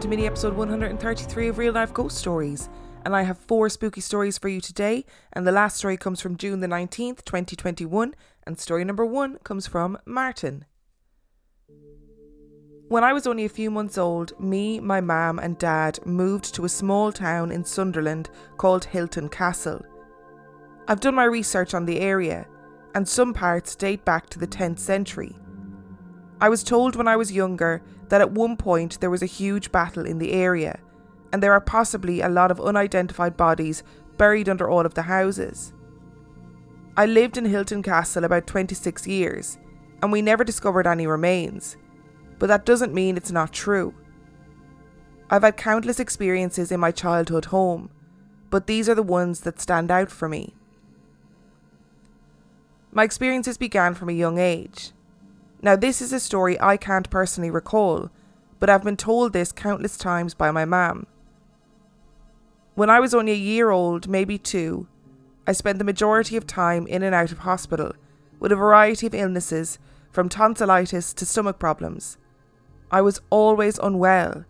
to mini episode 133 of Real Life Ghost Stories. And I have four spooky stories for you today. And the last story comes from June the 19th, 2021. And story number one comes from Martin. When I was only a few months old, me, my mam, and dad moved to a small town in Sunderland called Hilton Castle. I've done my research on the area, and some parts date back to the 10th century. I was told when I was younger that at one point there was a huge battle in the area, and there are possibly a lot of unidentified bodies buried under all of the houses. I lived in Hilton Castle about 26 years, and we never discovered any remains, but that doesn't mean it's not true. I've had countless experiences in my childhood home, but these are the ones that stand out for me. My experiences began from a young age. Now, this is a story I can't personally recall, but I've been told this countless times by my mam. When I was only a year old, maybe two, I spent the majority of time in and out of hospital with a variety of illnesses, from tonsillitis to stomach problems. I was always unwell.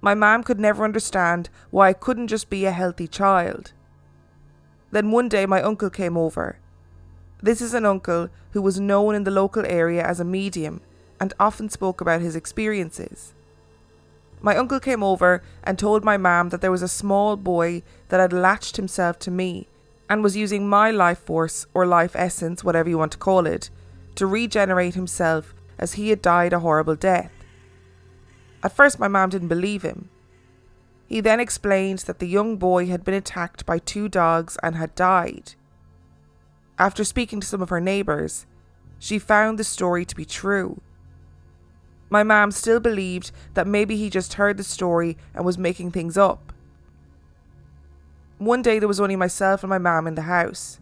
My mam could never understand why I couldn't just be a healthy child. Then one day my uncle came over this is an uncle who was known in the local area as a medium and often spoke about his experiences. My uncle came over and told my mam that there was a small boy that had latched himself to me and was using my life force or life essence, whatever you want to call it, to regenerate himself as he had died a horrible death. At first, my mam didn't believe him. He then explained that the young boy had been attacked by two dogs and had died. After speaking to some of her neighbours, she found the story to be true. My mom still believed that maybe he just heard the story and was making things up. One day there was only myself and my mam in the house.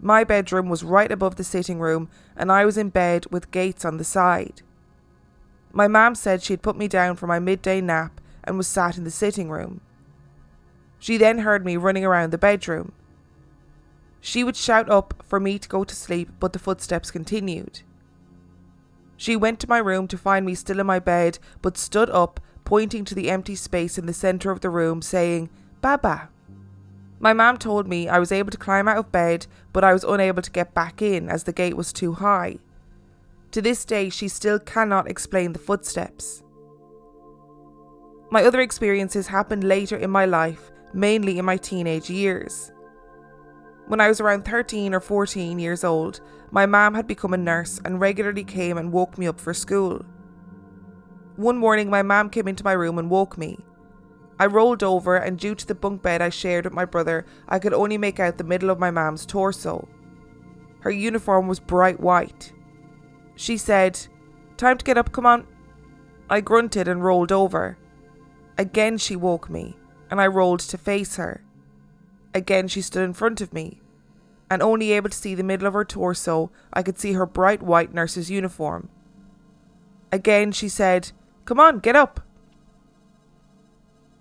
My bedroom was right above the sitting room, and I was in bed with gates on the side. My mam said she had put me down for my midday nap and was sat in the sitting room. She then heard me running around the bedroom. She would shout up for me to go to sleep, but the footsteps continued. She went to my room to find me still in my bed, but stood up, pointing to the empty space in the centre of the room, saying, Baba. My mam told me I was able to climb out of bed, but I was unable to get back in as the gate was too high. To this day, she still cannot explain the footsteps. My other experiences happened later in my life, mainly in my teenage years. When I was around 13 or 14 years old, my mom had become a nurse and regularly came and woke me up for school. One morning, my mom came into my room and woke me. I rolled over, and due to the bunk bed I shared with my brother, I could only make out the middle of my mom's torso. Her uniform was bright white. She said, Time to get up, come on. I grunted and rolled over. Again, she woke me, and I rolled to face her. Again, she stood in front of me, and only able to see the middle of her torso, I could see her bright white nurse's uniform. Again, she said, Come on, get up.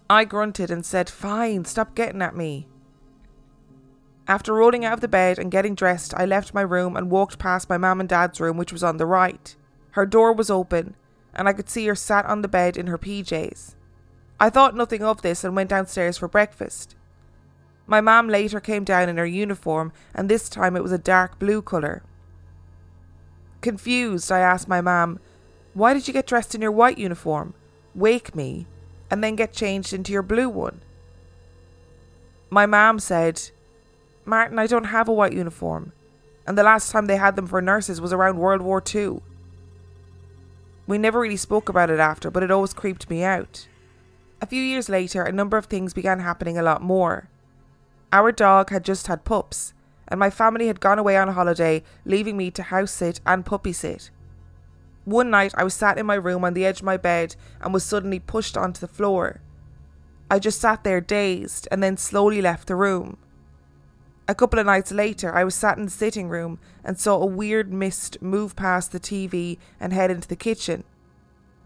I grunted and said, Fine, stop getting at me. After rolling out of the bed and getting dressed, I left my room and walked past my mum and dad's room, which was on the right. Her door was open, and I could see her sat on the bed in her PJs. I thought nothing of this and went downstairs for breakfast. My mam later came down in her uniform, and this time it was a dark blue colour. Confused, I asked my mam, Why did you get dressed in your white uniform, wake me, and then get changed into your blue one? My mam said, Martin, I don't have a white uniform, and the last time they had them for nurses was around World War II. We never really spoke about it after, but it always creeped me out. A few years later, a number of things began happening a lot more. Our dog had just had pups, and my family had gone away on holiday, leaving me to house sit and puppy sit. One night I was sat in my room on the edge of my bed and was suddenly pushed onto the floor. I just sat there dazed and then slowly left the room. A couple of nights later, I was sat in the sitting room and saw a weird mist move past the TV and head into the kitchen.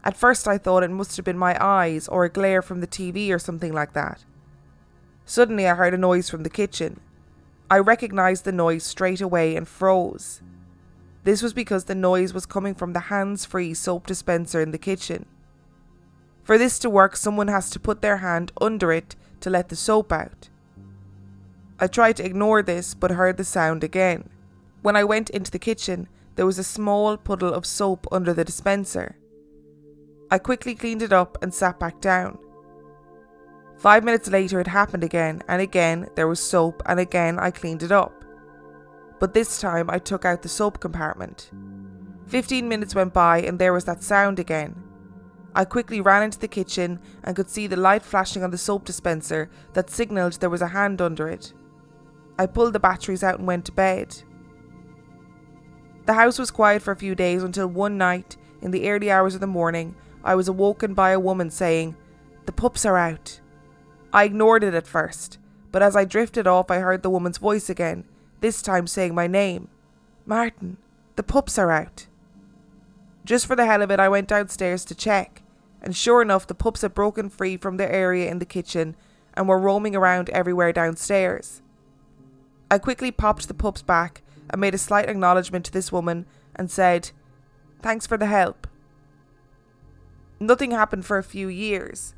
At first, I thought it must have been my eyes or a glare from the TV or something like that. Suddenly, I heard a noise from the kitchen. I recognised the noise straight away and froze. This was because the noise was coming from the hands free soap dispenser in the kitchen. For this to work, someone has to put their hand under it to let the soap out. I tried to ignore this but heard the sound again. When I went into the kitchen, there was a small puddle of soap under the dispenser. I quickly cleaned it up and sat back down. Five minutes later, it happened again, and again there was soap, and again I cleaned it up. But this time I took out the soap compartment. Fifteen minutes went by, and there was that sound again. I quickly ran into the kitchen and could see the light flashing on the soap dispenser that signalled there was a hand under it. I pulled the batteries out and went to bed. The house was quiet for a few days until one night, in the early hours of the morning, I was awoken by a woman saying, The pups are out. I ignored it at first, but as I drifted off, I heard the woman's voice again, this time saying my name Martin, the pups are out. Just for the hell of it, I went downstairs to check, and sure enough, the pups had broken free from their area in the kitchen and were roaming around everywhere downstairs. I quickly popped the pups back and made a slight acknowledgement to this woman and said, Thanks for the help. Nothing happened for a few years,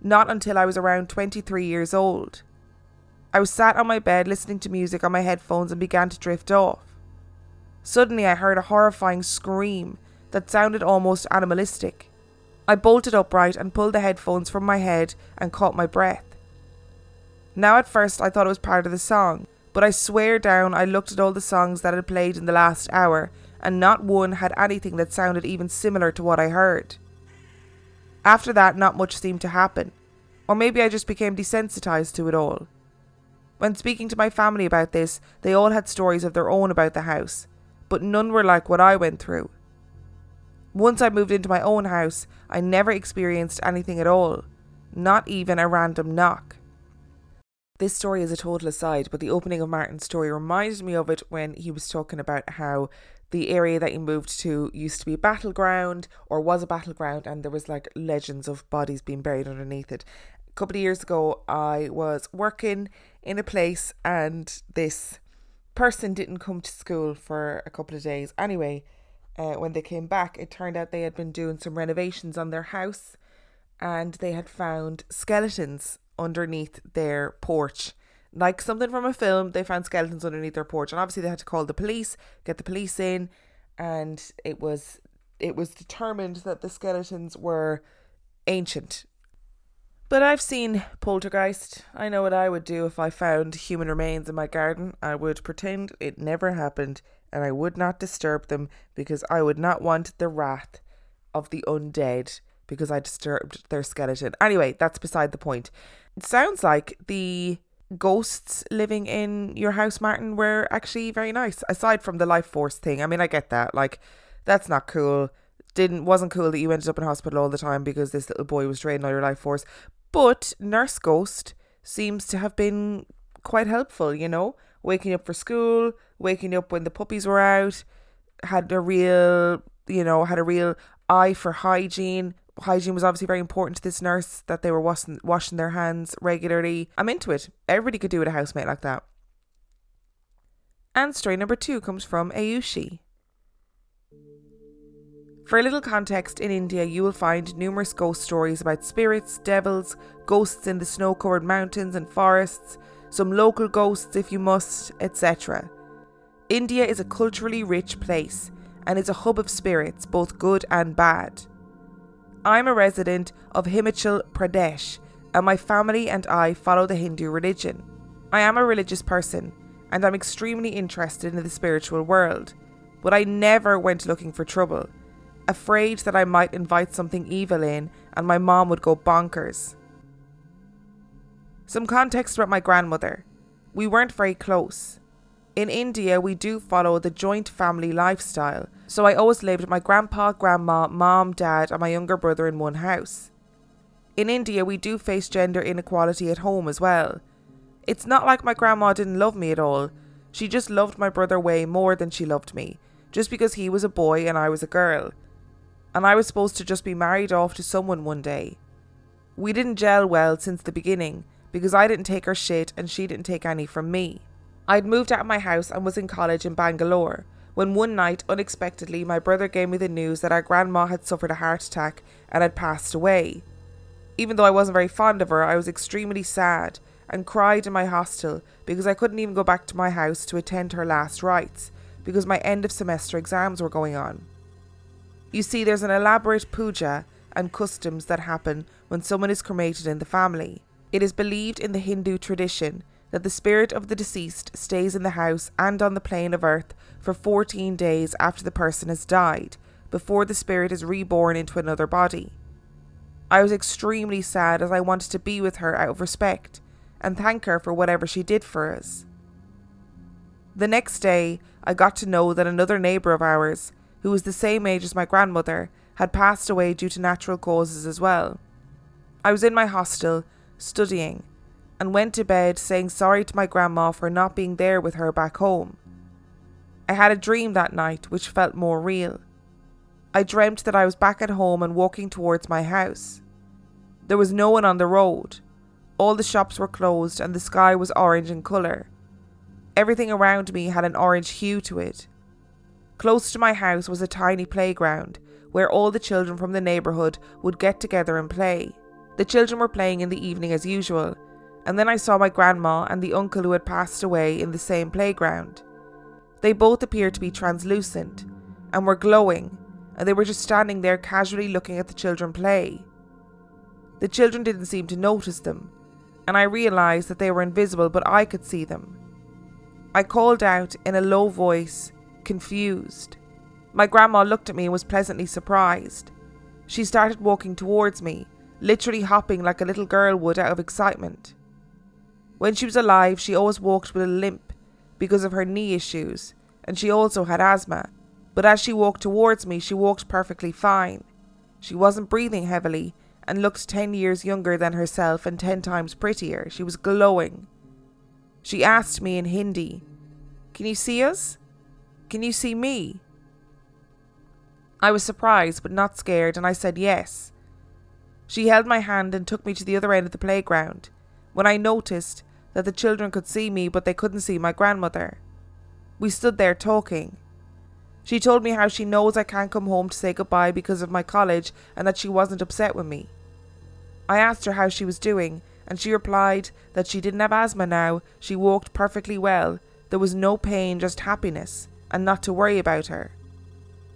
not until I was around 23 years old. I was sat on my bed listening to music on my headphones and began to drift off. Suddenly, I heard a horrifying scream that sounded almost animalistic. I bolted upright and pulled the headphones from my head and caught my breath. Now, at first, I thought it was part of the song, but I swear down I looked at all the songs that had played in the last hour, and not one had anything that sounded even similar to what I heard. After that, not much seemed to happen. Or maybe I just became desensitized to it all. When speaking to my family about this, they all had stories of their own about the house, but none were like what I went through. Once I moved into my own house, I never experienced anything at all, not even a random knock. This story is a total aside, but the opening of Martin's story reminded me of it when he was talking about how the area that you moved to used to be a battleground or was a battleground and there was like legends of bodies being buried underneath it. A couple of years ago I was working in a place and this person didn't come to school for a couple of days. Anyway, uh, when they came back, it turned out they had been doing some renovations on their house and they had found skeletons underneath their porch like something from a film, they found skeletons underneath their porch, and obviously they had to call the police, get the police in, and it was it was determined that the skeletons were ancient. But I've seen poltergeist. I know what I would do if I found human remains in my garden. I would pretend it never happened, and I would not disturb them because I would not want the wrath of the undead because I disturbed their skeleton. Anyway, that's beside the point. It sounds like the ghosts living in your house, Martin, were actually very nice. Aside from the life force thing, I mean, I get that. Like, that's not cool. Didn't wasn't cool that you ended up in hospital all the time because this little boy was draining all your life force. But Nurse Ghost seems to have been quite helpful. You know, waking up for school, waking up when the puppies were out, had a real, you know, had a real eye for hygiene, hygiene was obviously very important to this nurse that they were washing washing their hands regularly. I'm into it. Everybody could do with a housemate like that. And story number two comes from Ayushi. For a little context, in India you will find numerous ghost stories about spirits, devils, ghosts in the snow covered mountains and forests, some local ghosts if you must, etc. India is a culturally rich place and is a hub of spirits, both good and bad. I'm a resident of Himachal Pradesh, and my family and I follow the Hindu religion. I am a religious person, and I'm extremely interested in the spiritual world, but I never went looking for trouble, afraid that I might invite something evil in and my mom would go bonkers. Some context about my grandmother. We weren't very close. In India, we do follow the joint family lifestyle, so I always lived with my grandpa, grandma, mom, dad, and my younger brother in one house. In India, we do face gender inequality at home as well. It's not like my grandma didn't love me at all. She just loved my brother way more than she loved me, just because he was a boy and I was a girl. And I was supposed to just be married off to someone one day. We didn't gel well since the beginning because I didn't take her shit and she didn't take any from me. I'd moved out of my house and was in college in Bangalore when one night, unexpectedly, my brother gave me the news that our grandma had suffered a heart attack and had passed away. Even though I wasn't very fond of her, I was extremely sad and cried in my hostel because I couldn't even go back to my house to attend her last rites because my end of semester exams were going on. You see, there's an elaborate puja and customs that happen when someone is cremated in the family. It is believed in the Hindu tradition that the spirit of the deceased stays in the house and on the plane of earth for 14 days after the person has died, before the spirit is reborn into another body. I was extremely sad as I wanted to be with her out of respect and thank her for whatever she did for us. The next day, I got to know that another neighbour of ours, who was the same age as my grandmother, had passed away due to natural causes as well. I was in my hostel, studying, and went to bed saying sorry to my grandma for not being there with her back home. I had a dream that night which felt more real. I dreamt that I was back at home and walking towards my house. There was no one on the road. All the shops were closed and the sky was orange in colour. Everything around me had an orange hue to it. Close to my house was a tiny playground where all the children from the neighbourhood would get together and play. The children were playing in the evening as usual, and then I saw my grandma and the uncle who had passed away in the same playground. They both appeared to be translucent and were glowing, and they were just standing there casually looking at the children play. The children didn't seem to notice them, and I realised that they were invisible, but I could see them. I called out in a low voice, confused. My grandma looked at me and was pleasantly surprised. She started walking towards me, literally hopping like a little girl would out of excitement. When she was alive, she always walked with a limp because of her knee issues, and she also had asthma. But as she walked towards me, she walked perfectly fine. She wasn't breathing heavily and looked 10 years younger than herself and 10 times prettier. She was glowing. She asked me in Hindi, Can you see us? Can you see me? I was surprised but not scared, and I said yes. She held my hand and took me to the other end of the playground, when I noticed that the children could see me but they couldn't see my grandmother. We stood there talking. She told me how she knows I can't come home to say goodbye because of my college and that she wasn't upset with me. I asked her how she was doing, and she replied that she didn't have asthma now, she walked perfectly well, there was no pain, just happiness, and not to worry about her.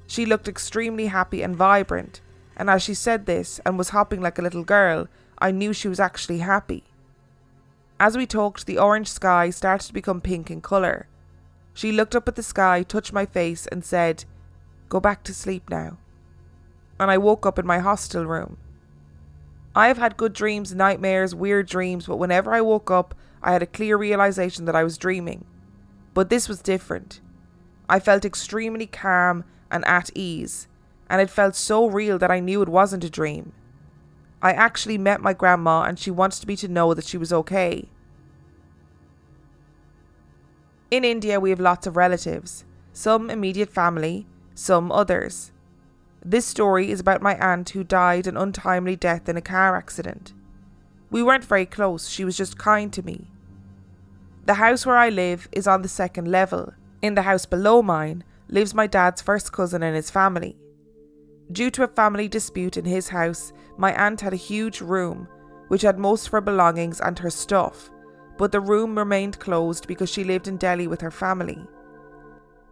She looked extremely happy and vibrant, and as she said this and was hopping like a little girl, I knew she was actually happy. As we talked, the orange sky started to become pink in colour. She looked up at the sky, touched my face, and said, Go back to sleep now. And I woke up in my hostel room. I have had good dreams, nightmares, weird dreams, but whenever I woke up, I had a clear realization that I was dreaming. But this was different. I felt extremely calm and at ease, and it felt so real that I knew it wasn't a dream. I actually met my grandma, and she wanted me to know that she was okay. In India, we have lots of relatives, some immediate family, some others. This story is about my aunt who died an untimely death in a car accident. We weren't very close, she was just kind to me. The house where I live is on the second level. In the house below mine lives my dad's first cousin and his family. Due to a family dispute in his house, my aunt had a huge room which had most of her belongings and her stuff, but the room remained closed because she lived in Delhi with her family.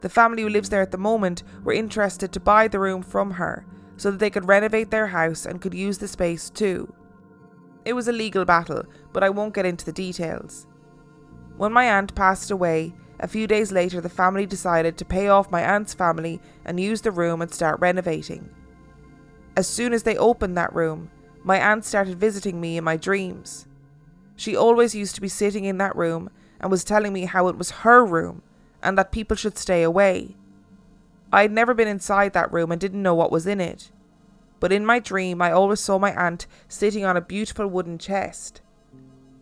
The family who lives there at the moment were interested to buy the room from her so that they could renovate their house and could use the space too. It was a legal battle, but I won't get into the details. When my aunt passed away, a few days later the family decided to pay off my aunt's family and use the room and start renovating. As soon as they opened that room, my aunt started visiting me in my dreams. She always used to be sitting in that room and was telling me how it was her room and that people should stay away. I had never been inside that room and didn't know what was in it. But in my dream, I always saw my aunt sitting on a beautiful wooden chest.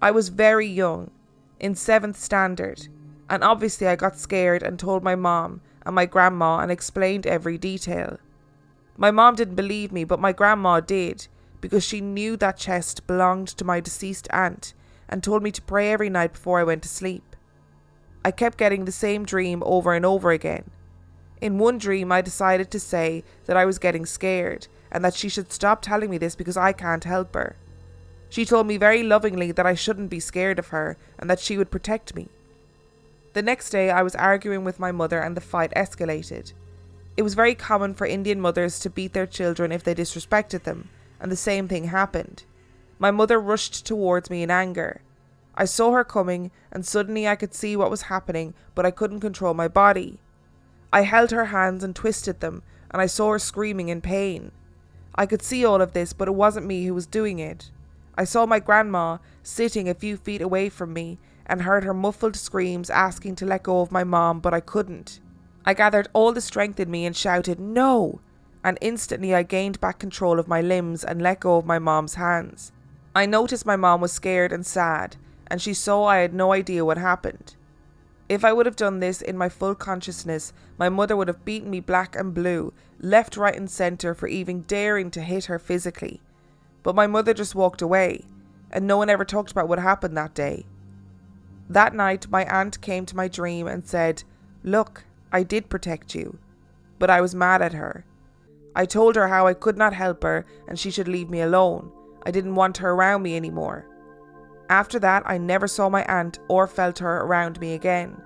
I was very young, in seventh standard, and obviously I got scared and told my mom and my grandma and explained every detail. My mom didn't believe me, but my grandma did, because she knew that chest belonged to my deceased aunt and told me to pray every night before I went to sleep. I kept getting the same dream over and over again. In one dream, I decided to say that I was getting scared and that she should stop telling me this because I can't help her. She told me very lovingly that I shouldn't be scared of her and that she would protect me. The next day, I was arguing with my mother and the fight escalated. It was very common for Indian mothers to beat their children if they disrespected them, and the same thing happened. My mother rushed towards me in anger. I saw her coming, and suddenly I could see what was happening, but I couldn't control my body. I held her hands and twisted them, and I saw her screaming in pain. I could see all of this, but it wasn't me who was doing it. I saw my grandma sitting a few feet away from me and heard her muffled screams asking to let go of my mom, but I couldn't. I gathered all the strength in me and shouted, No! And instantly I gained back control of my limbs and let go of my mom's hands. I noticed my mom was scared and sad, and she saw I had no idea what happened. If I would have done this in my full consciousness, my mother would have beaten me black and blue, left, right, and centre for even daring to hit her physically. But my mother just walked away, and no one ever talked about what happened that day. That night, my aunt came to my dream and said, Look, I did protect you. But I was mad at her. I told her how I could not help her and she should leave me alone. I didn't want her around me anymore. After that, I never saw my aunt or felt her around me again.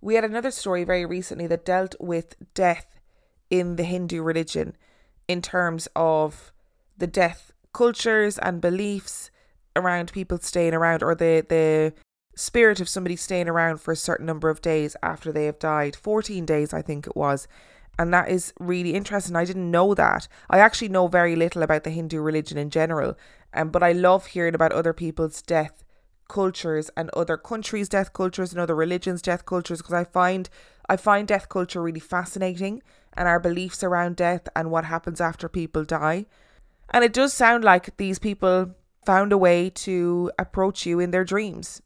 We had another story very recently that dealt with death in the Hindu religion in terms of the death cultures and beliefs around people staying around or the the spirit of somebody staying around for a certain number of days after they have died. 14 days i think it was. And that is really interesting. I didn't know that. I actually know very little about the hindu religion in general um, but i love hearing about other people's death cultures and other countries death cultures and other religions death cultures because i find i find death culture really fascinating and our beliefs around death and what happens after people die. And it does sound like these people found a way to approach you in their dreams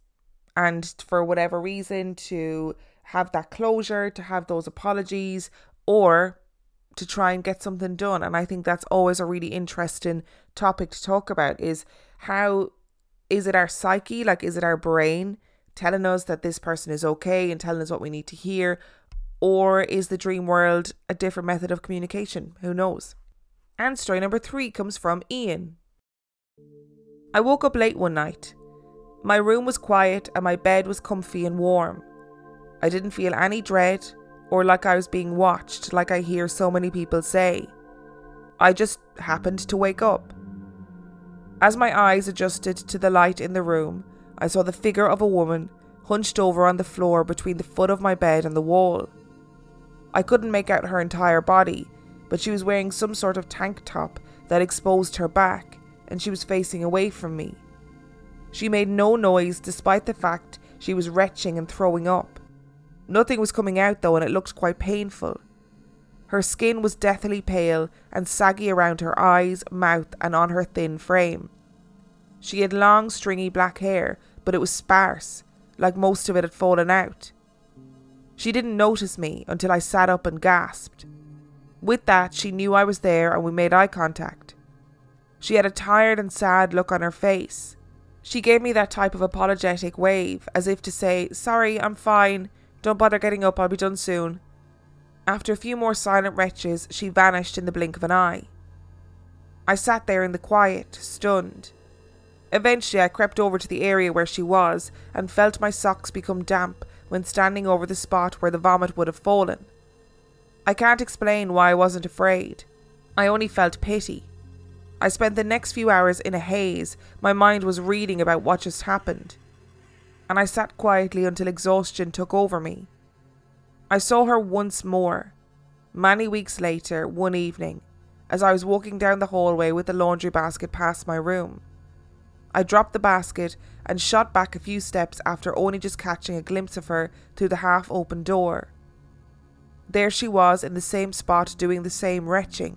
and for whatever reason to have that closure, to have those apologies, or to try and get something done. And I think that's always a really interesting topic to talk about is how is it our psyche, like is it our brain telling us that this person is okay and telling us what we need to hear? Or is the dream world a different method of communication? Who knows? And story number three comes from Ian. I woke up late one night my room was quiet and my bed was comfy and warm. I didn't feel any dread or like I was being watched, like I hear so many people say. I just happened to wake up. As my eyes adjusted to the light in the room, I saw the figure of a woman hunched over on the floor between the foot of my bed and the wall. I couldn't make out her entire body, but she was wearing some sort of tank top that exposed her back, and she was facing away from me. She made no noise despite the fact she was retching and throwing up. Nothing was coming out though, and it looked quite painful. Her skin was deathly pale and saggy around her eyes, mouth, and on her thin frame. She had long, stringy black hair, but it was sparse, like most of it had fallen out. She didn't notice me until I sat up and gasped. With that, she knew I was there and we made eye contact. She had a tired and sad look on her face. She gave me that type of apologetic wave, as if to say, Sorry, I'm fine. Don't bother getting up, I'll be done soon. After a few more silent retches, she vanished in the blink of an eye. I sat there in the quiet, stunned. Eventually, I crept over to the area where she was and felt my socks become damp when standing over the spot where the vomit would have fallen. I can't explain why I wasn't afraid. I only felt pity. I spent the next few hours in a haze. My mind was reading about what just happened. And I sat quietly until exhaustion took over me. I saw her once more, many weeks later, one evening, as I was walking down the hallway with the laundry basket past my room. I dropped the basket and shot back a few steps after only just catching a glimpse of her through the half open door. There she was in the same spot doing the same retching.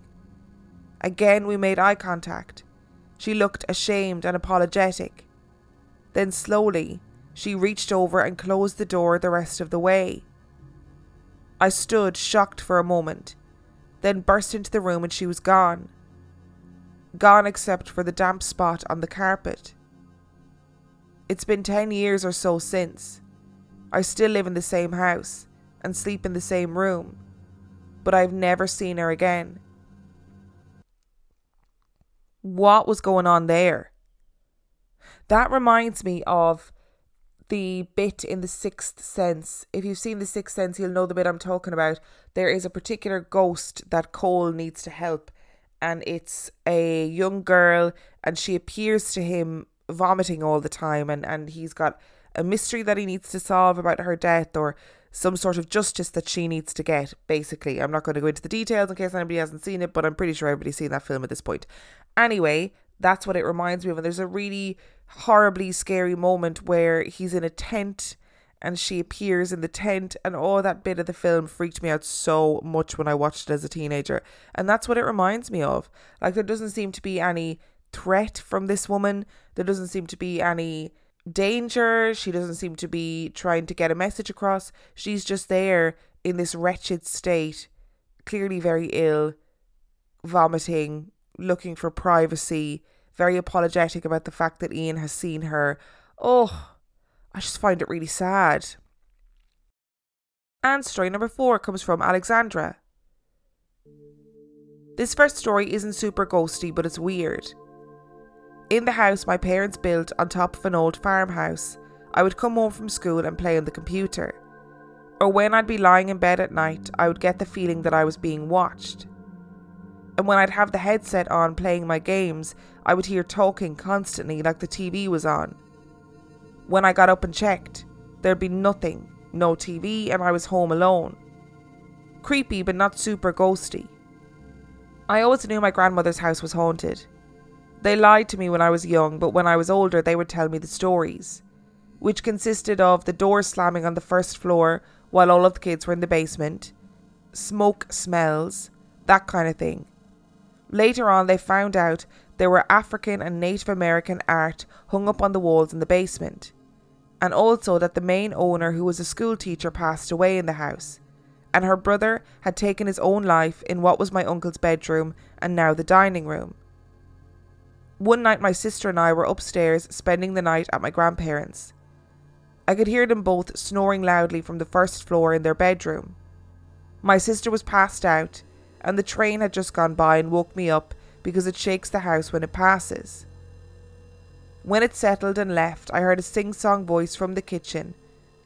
Again, we made eye contact. She looked ashamed and apologetic. Then, slowly, she reached over and closed the door the rest of the way. I stood shocked for a moment, then burst into the room and she was gone. Gone except for the damp spot on the carpet. It's been ten years or so since. I still live in the same house and sleep in the same room, but I've never seen her again what was going on there. That reminds me of the bit in The Sixth Sense. If you've seen The Sixth Sense, you'll know the bit I'm talking about. There is a particular ghost that Cole needs to help, and it's a young girl, and she appears to him vomiting all the time, and, and he's got a mystery that he needs to solve about her death or some sort of justice that she needs to get, basically. I'm not going to go into the details in case anybody hasn't seen it, but I'm pretty sure everybody's seen that film at this point. Anyway, that's what it reminds me of. And there's a really horribly scary moment where he's in a tent and she appears in the tent and all that bit of the film freaked me out so much when I watched it as a teenager. And that's what it reminds me of. Like there doesn't seem to be any threat from this woman. There doesn't seem to be any danger. She doesn't seem to be trying to get a message across. She's just there in this wretched state, clearly very ill, vomiting, looking for privacy, very apologetic about the fact that Ian has seen her. Oh, I just find it really sad. And story number four comes from Alexandra. This first story isn't super ghosty, but it's weird. In the house my parents built on top of an old farmhouse, I would come home from school and play on the computer. Or when I'd be lying in bed at night, I would get the feeling that I was being watched. And when I'd have the headset on playing my games, I would hear talking constantly like the TV was on. When I got up and checked, there'd be nothing, no TV, and I was home alone. Creepy, but not super ghosty. I always knew my grandmother's house was haunted. They lied to me when I was young, but when I was older, they would tell me the stories, which consisted of the door slamming on the first floor while all of the kids were in the basement, smoke smells, that kind of thing. Later on, they found out there were African and Native American art hung up on the walls in the basement, and also that the main owner, who was a school teacher, passed away in the house, and her brother had taken his own life in what was my uncle's bedroom and now the dining room. One night, my sister and I were upstairs spending the night at my grandparents'. I could hear them both snoring loudly from the first floor in their bedroom. My sister was passed out, and the train had just gone by and woke me up because it shakes the house when it passes. When it settled and left, I heard a sing song voice from the kitchen,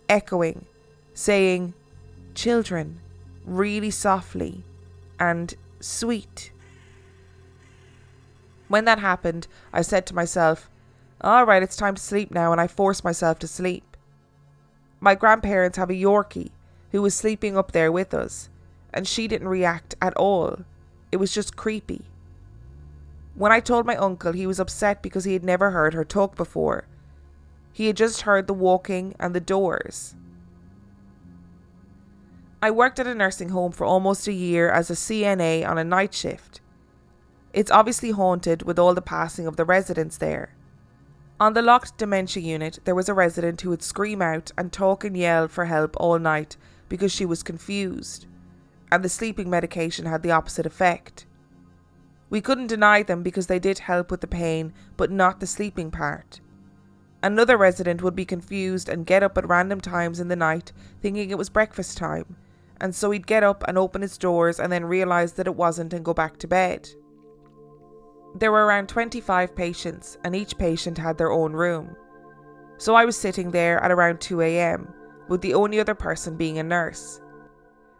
echoing, saying, Children, really softly, and sweet. When that happened, I said to myself, All right, it's time to sleep now, and I forced myself to sleep. My grandparents have a Yorkie who was sleeping up there with us, and she didn't react at all. It was just creepy. When I told my uncle, he was upset because he had never heard her talk before. He had just heard the walking and the doors. I worked at a nursing home for almost a year as a CNA on a night shift. It's obviously haunted with all the passing of the residents there. On the locked dementia unit, there was a resident who would scream out and talk and yell for help all night because she was confused, and the sleeping medication had the opposite effect. We couldn't deny them because they did help with the pain, but not the sleeping part. Another resident would be confused and get up at random times in the night, thinking it was breakfast time, and so he'd get up and open his doors and then realise that it wasn't and go back to bed. There were around 25 patients, and each patient had their own room. So I was sitting there at around 2am, with the only other person being a nurse.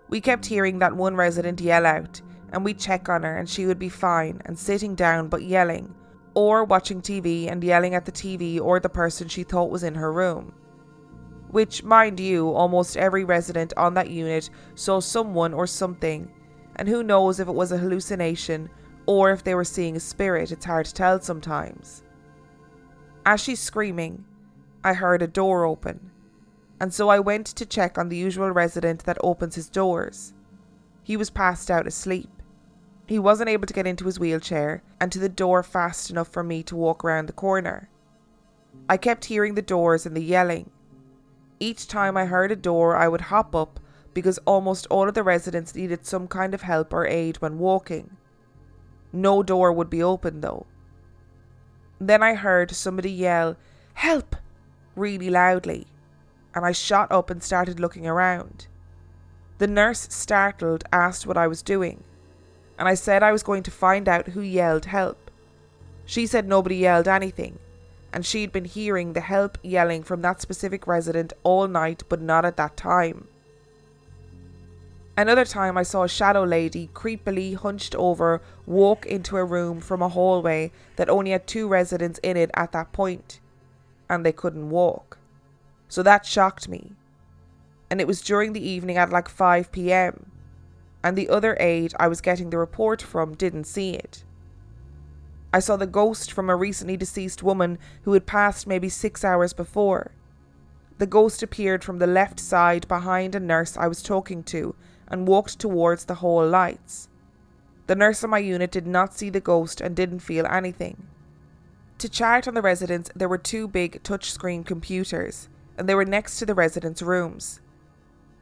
We kept hearing that one resident yell out, and we'd check on her, and she would be fine and sitting down but yelling, or watching TV and yelling at the TV or the person she thought was in her room. Which, mind you, almost every resident on that unit saw someone or something, and who knows if it was a hallucination or if they were seeing a spirit, it's hard to tell sometimes. As she's screaming, I heard a door open, and so I went to check on the usual resident that opens his doors. He was passed out asleep. He wasn't able to get into his wheelchair and to the door fast enough for me to walk around the corner. I kept hearing the doors and the yelling. Each time I heard a door, I would hop up because almost all of the residents needed some kind of help or aid when walking. No door would be open though. Then I heard somebody yell, Help! really loudly, and I shot up and started looking around. The nurse, startled, asked what I was doing, and I said I was going to find out who yelled help. She said nobody yelled anything, and she'd been hearing the help yelling from that specific resident all night, but not at that time. Another time, I saw a shadow lady creepily hunched over walk into a room from a hallway that only had two residents in it at that point, and they couldn't walk. So that shocked me. And it was during the evening at like 5 pm, and the other aide I was getting the report from didn't see it. I saw the ghost from a recently deceased woman who had passed maybe six hours before. The ghost appeared from the left side behind a nurse I was talking to and walked towards the hall lights. The nurse on my unit did not see the ghost and didn't feel anything. To chart on the residents, there were two big touchscreen computers, and they were next to the residents' rooms.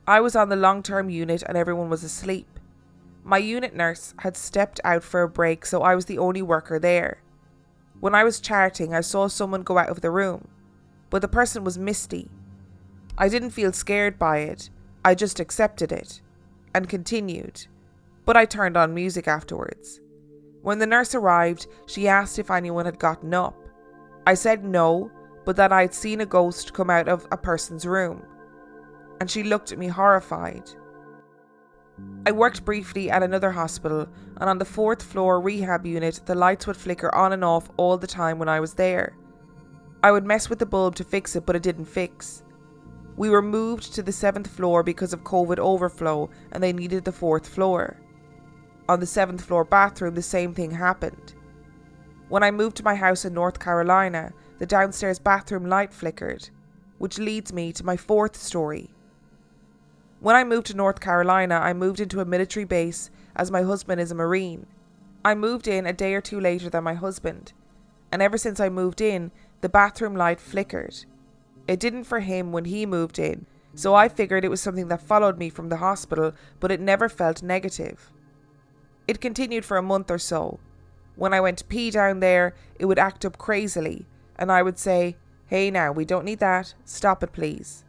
I was on the long term unit and everyone was asleep. My unit nurse had stepped out for a break, so I was the only worker there. When I was charting, I saw someone go out of the room, but the person was Misty. I didn't feel scared by it, I just accepted it and continued, but I turned on music afterwards. When the nurse arrived, she asked if anyone had gotten up. I said no, but that I'd seen a ghost come out of a person's room. And she looked at me horrified. I worked briefly at another hospital, and on the fourth floor rehab unit, the lights would flicker on and off all the time when I was there. I would mess with the bulb to fix it, but it didn't fix. We were moved to the seventh floor because of COVID overflow and they needed the fourth floor. On the seventh floor bathroom, the same thing happened. When I moved to my house in North Carolina, the downstairs bathroom light flickered, which leads me to my fourth story. When I moved to North Carolina, I moved into a military base as my husband is a Marine. I moved in a day or two later than my husband, and ever since I moved in, the bathroom light flickered. It didn't for him when he moved in, so I figured it was something that followed me from the hospital, but it never felt negative. It continued for a month or so. When I went to pee down there, it would act up crazily, and I would say, Hey now, we don't need that, stop it please.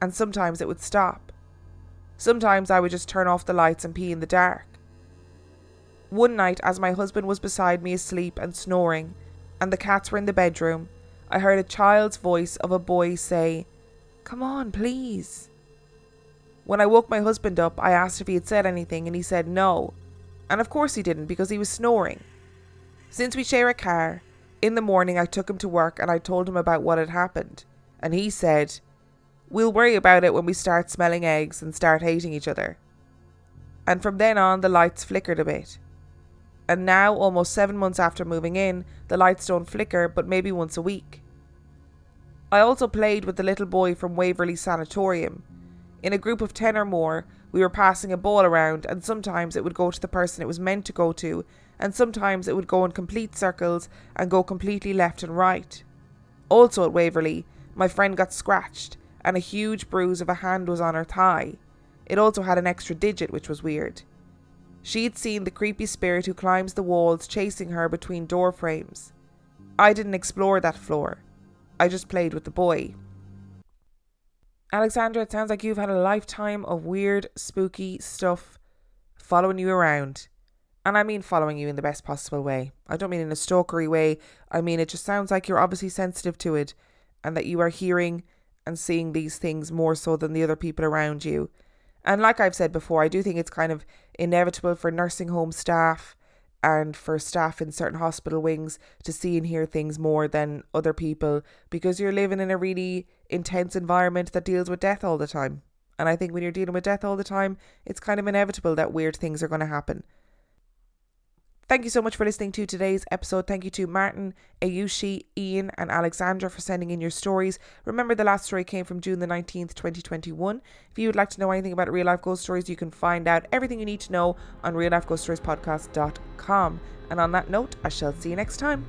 And sometimes it would stop. Sometimes I would just turn off the lights and pee in the dark. One night, as my husband was beside me asleep and snoring, and the cats were in the bedroom, I heard a child's voice of a boy say, Come on, please. When I woke my husband up, I asked if he had said anything, and he said no. And of course he didn't, because he was snoring. Since we share a car, in the morning I took him to work and I told him about what had happened. And he said, We'll worry about it when we start smelling eggs and start hating each other. And from then on, the lights flickered a bit and now, almost seven months after moving in, the lights don't flicker but maybe once a week. I also played with the little boy from Waverly Sanatorium. In a group of ten or more, we were passing a ball around, and sometimes it would go to the person it was meant to go to, and sometimes it would go in complete circles and go completely left and right. Also at Waverly, my friend got scratched, and a huge bruise of a hand was on her thigh. It also had an extra digit, which was weird. She'd seen the creepy spirit who climbs the walls chasing her between door frames. I didn't explore that floor. I just played with the boy. Alexandra, it sounds like you've had a lifetime of weird, spooky stuff following you around. And I mean following you in the best possible way. I don't mean in a stalkery way. I mean, it just sounds like you're obviously sensitive to it and that you are hearing and seeing these things more so than the other people around you. And like I've said before, I do think it's kind of inevitable for nursing home staff and for staff in certain hospital wings to see and hear things more than other people because you're living in a really intense environment that deals with death all the time. And I think when you're dealing with death all the time, it's kind of inevitable that weird things are going to happen. Thank you so much for listening to today's episode. Thank you to Martin, Ayushi, Ian, and Alexandra for sending in your stories. Remember, the last story came from June the 19th, 2021. If you would like to know anything about real life ghost stories, you can find out everything you need to know on reallifeghoststoriespodcast.com. And on that note, I shall see you next time.